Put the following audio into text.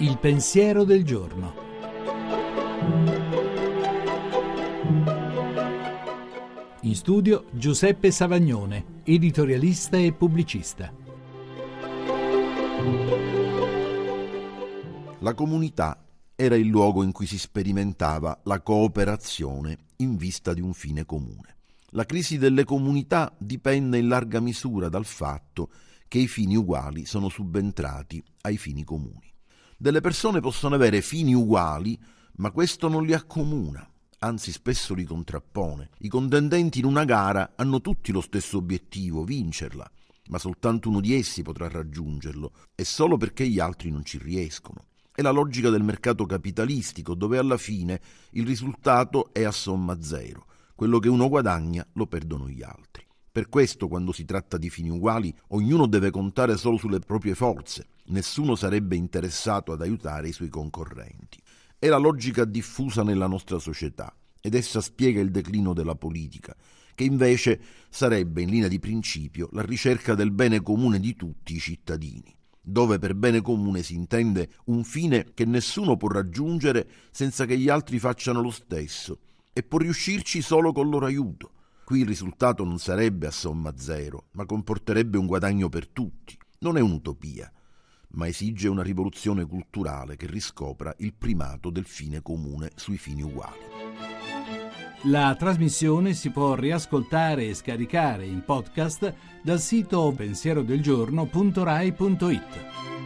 Il pensiero del giorno. In studio Giuseppe Savagnone, editorialista e pubblicista. La comunità era il luogo in cui si sperimentava la cooperazione in vista di un fine comune. La crisi delle comunità dipende in larga misura dal fatto che i fini uguali sono subentrati ai fini comuni. Delle persone possono avere fini uguali, ma questo non li accomuna, anzi spesso li contrappone. I contendenti in una gara hanno tutti lo stesso obiettivo, vincerla, ma soltanto uno di essi potrà raggiungerlo, e solo perché gli altri non ci riescono. È la logica del mercato capitalistico, dove alla fine il risultato è a somma zero. Quello che uno guadagna lo perdono gli altri. Per questo, quando si tratta di fini uguali, ognuno deve contare solo sulle proprie forze, nessuno sarebbe interessato ad aiutare i suoi concorrenti. È la logica diffusa nella nostra società ed essa spiega il declino della politica, che invece sarebbe in linea di principio la ricerca del bene comune di tutti i cittadini dove per bene comune si intende un fine che nessuno può raggiungere senza che gli altri facciano lo stesso e può riuscirci solo col loro aiuto. Qui il risultato non sarebbe a somma zero, ma comporterebbe un guadagno per tutti. Non è un'utopia, ma esige una rivoluzione culturale che riscopra il primato del fine comune sui fini uguali. La trasmissione si può riascoltare e scaricare in podcast dal sito pensierodelgiorno.rai.it.